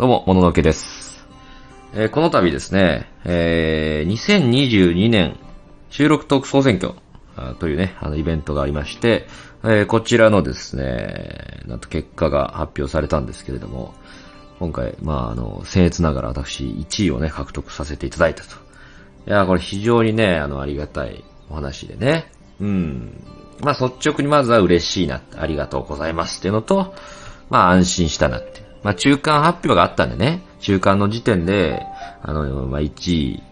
どうも、もののけです。えーこの度ですね、えー2022年収録トーク総選挙というね、あのイベントがありまして、えーこちらのですね、なんと結果が発表されたんですけれども、今回、まあ、あの、僭越ながら私1位をね、獲得させていただいたと。いや、これ非常にね、あの、ありがたいお話でね。うん。まあ、率直にまずは嬉しいな、ありがとうございますっていうのと、まあ、安心したなって。まあ、中間発表があったんでね、中間の時点で、あの、まあ、1位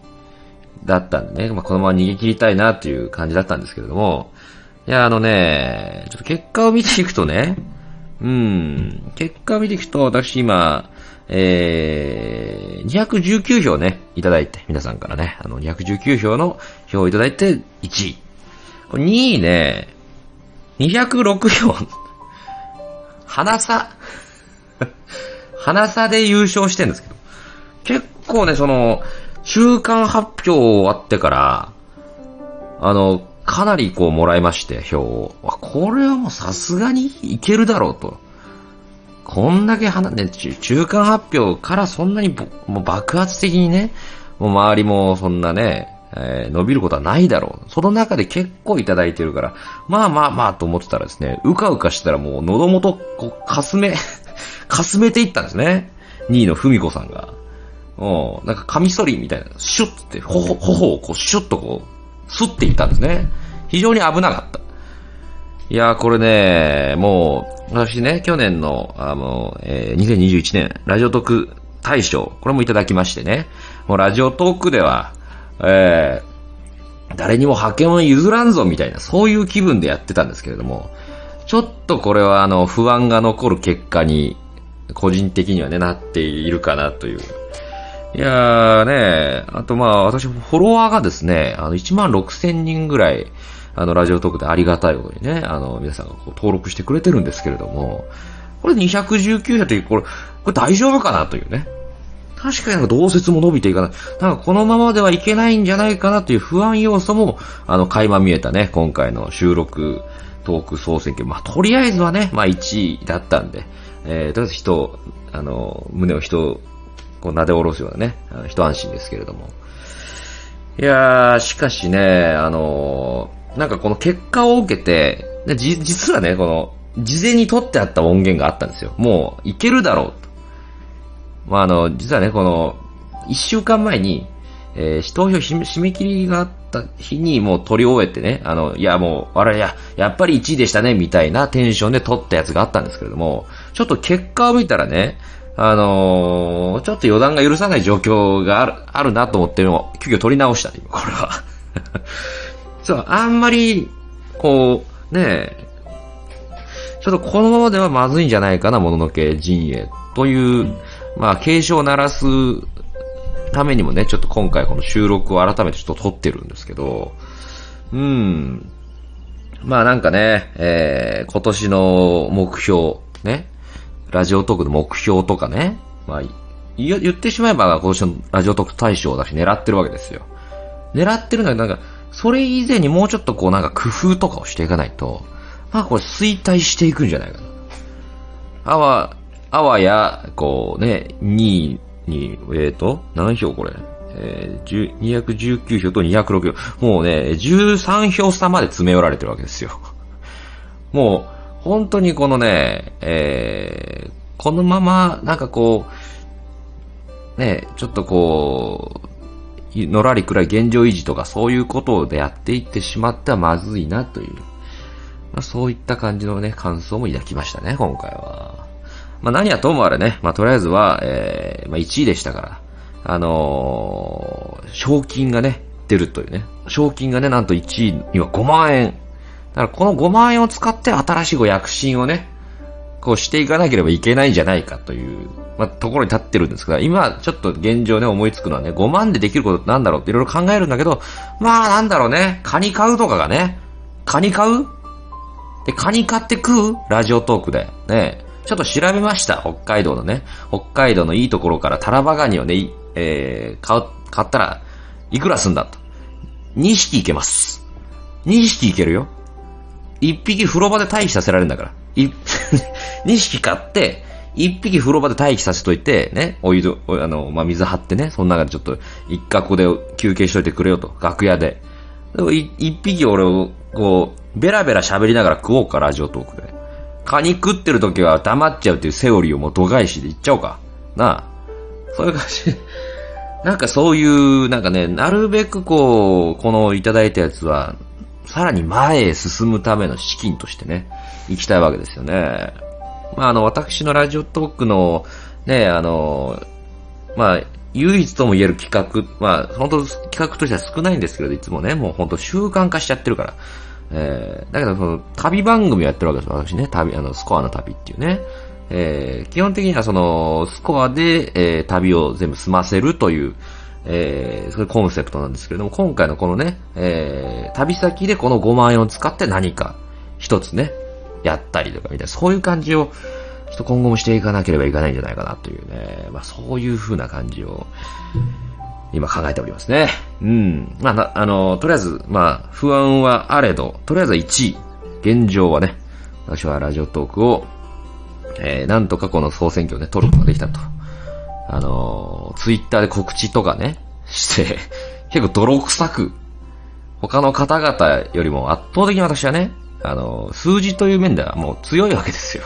だったんでね、まあ、このまま逃げ切りたいなっていう感じだったんですけれども、いや、あのね、ちょっと結果を見ていくとね、うん、結果を見ていくと、私今、えー、219票ね、いただいて、皆さんからね、あの、219票の票をいただいて、1位。これ2位ね、206票。花差。花差で優勝してんですけど。結構ね、その、中間発表終わってから、あの、かなりこうもらいまして、票を。これはもうさすがにいけるだろうと。こんだけ花、ね、中間発表からそんなにもう爆発的にね、もう周りもそんなね、えー伸びることはないだろう。その中で結構いただいてるから、まあまあまあと思ってたらですね、うかうかしたらもう喉元、こう、かすめ、かすめていったんですね。2位のふみこさんが。うん、なんかカミソリみたいな、シュッって、ほほ、頬をこう、シュッとこう、スッていったんですね。非常に危なかった。いやー、これね、もう、私ね、去年の、あの、えー2021年、ラジオトーク大賞、これもいただきましてね、もうラジオトークでは、えー、誰にも派遣を譲らんぞ、みたいな、そういう気分でやってたんですけれども、ちょっとこれは、あの、不安が残る結果に、個人的にはね、なっているかな、という。いやーね、あとまあ、私、フォロワーがですね、あの、1万6千人ぐらい、あの、ラジオトークでありがたいことにね、あの、皆さんがこう登録してくれてるんですけれども、これ219社という、これ、これ大丈夫かなというね。確かになんか同説も伸びていかない。なんかこのままではいけないんじゃないかなという不安要素も、あの、垣間見えたね、今回の収録トーク総選挙。まあ、とりあえずはね、まあ1位だったんで、えー、とりあえず人、あの、胸を人、こう、撫で下ろすようなね、あの一安心ですけれども。いやー、しかしね、あのーなんかこの結果を受けて、じ、実はね、この、事前に取ってあった音源があったんですよ。もう、いけるだろうと。まあ、あの、実はね、この、一週間前に、えー、投票締め切りがあった日にもう取り終えてね、あの、いやもう、あれや、やっぱり1位でしたね、みたいなテンションで取ったやつがあったんですけれども、ちょっと結果を見たらね、あのーちょっと予断が許さない状況がある、あるなと思ってるのを、急遽取り直した、今、これは。そう、あんまり、こう、ねえ、ちょっとこのままではまずいんじゃないかな、もののけ陣営という、まあ、警鐘を鳴らすためにもね、ちょっと今回この収録を改めてちょっと撮ってるんですけど、うん。まあなんかね、えー、今年の目標、ね、ラジオトークの目標とかね、まあ、言ってしまえば今年のラジオトーク大賞だし狙ってるわけですよ。狙ってるのはなんか、それ以前にもうちょっとこうなんか工夫とかをしていかないと、まあこれ衰退していくんじゃないかな。あわ、あわや、こうね、2位に、えーと、何票これ？えー、219票と206票。もうね、13票差まで詰め寄られてるわけですよ。もう、本当にこのね、えー、このまま、なんかこう、ね、ちょっとこう、のらりくらい現状維持とかそういうことでやっていってしまってはまずいなという、まあ、そういった感じのね、感想も抱きましたね、今回は。まあ何はともあれね、まあとりあえずは、えー、まあ1位でしたから、あのー賞金がね、出るというね。賞金がね、なんと1位には5万円。だからこの5万円を使って新しいこう躍進をね、こうしていかなければいけないんじゃないかという、まあ、ところに立ってるんですが、今ちょっと現状ね思いつくのはね、5万でできることってなんだろうっていろいろ考えるんだけど、まあなんだろうね、カニ買うとかがね、カニ買う？で、カニ買って食う？ラジオトークで。ね。ちょっと調べました。北海道のね。北海道のいいところからタラバガニをね、えー、買う、買ったら、いくらすんだと。2匹いけます。2匹いけるよ。1匹風呂場で待機させられるんだから。い 2匹買って、一匹風呂場で待機させといて、ね、お湯あの、まあ、水張ってね、その中でちょっと、一角で休憩しといてくれよと、楽屋で。で一匹俺を、こう、ベラベラ喋りながら食おうか、ラジオトークで。カニ食ってる時は黙っちゃうっていうセオリーをもう度外視で言っちゃおうか。なあ。そういう感じ。なんかそういう、なんかね、なるべくこう、このいただいたやつは、さらに前へ進むための資金としてね、行きたいわけですよね。まあ、あの、私のラジオトークの、ね、あの、まあ、唯一とも言える企画、まあ、本当企画としては少ないんですけど、いつもね、もう本当習慣化しちゃってるから。えー、だけどその、旅番組をやってるわけですよ、私ね。旅、あの、スコアの旅っていうね。えー、基本的にはその、スコアで、えー、旅を全部済ませるという、えー、そういうコンセプトなんですけれども、今回のこのね、えー、旅先でこの5万円を使って何か一つね、やったりとかみたいな、そういう感じを、ちょっと今後もしていかなければいけないんじゃないかなというね、まあそういう風な感じを、今考えておりますね。うん。まあ、あの、とりあえず、まあ、不安はあれど、とりあえず1位。現状はね、私はラジオトークを、えー、なんとかこの総選挙をね、取ることができたと。あの、ツイッターで告知とかね、して、結構泥臭く、他の方々よりも圧倒的に私はね、あの、数字という面ではもう強いわけですよ。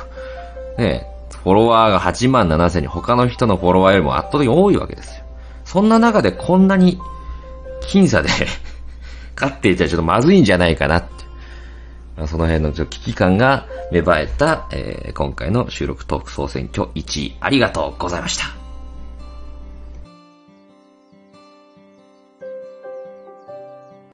ねフォロワーが8万7千人、他の人のフォロワーよりも圧倒的に多いわけですよ。そんな中でこんなに、僅差で 勝っていたらちょっとまずいんじゃないかなって。その辺のちょっと危機感が芽生えた、えー、今回の収録トーク総選挙1位ありがとうございました。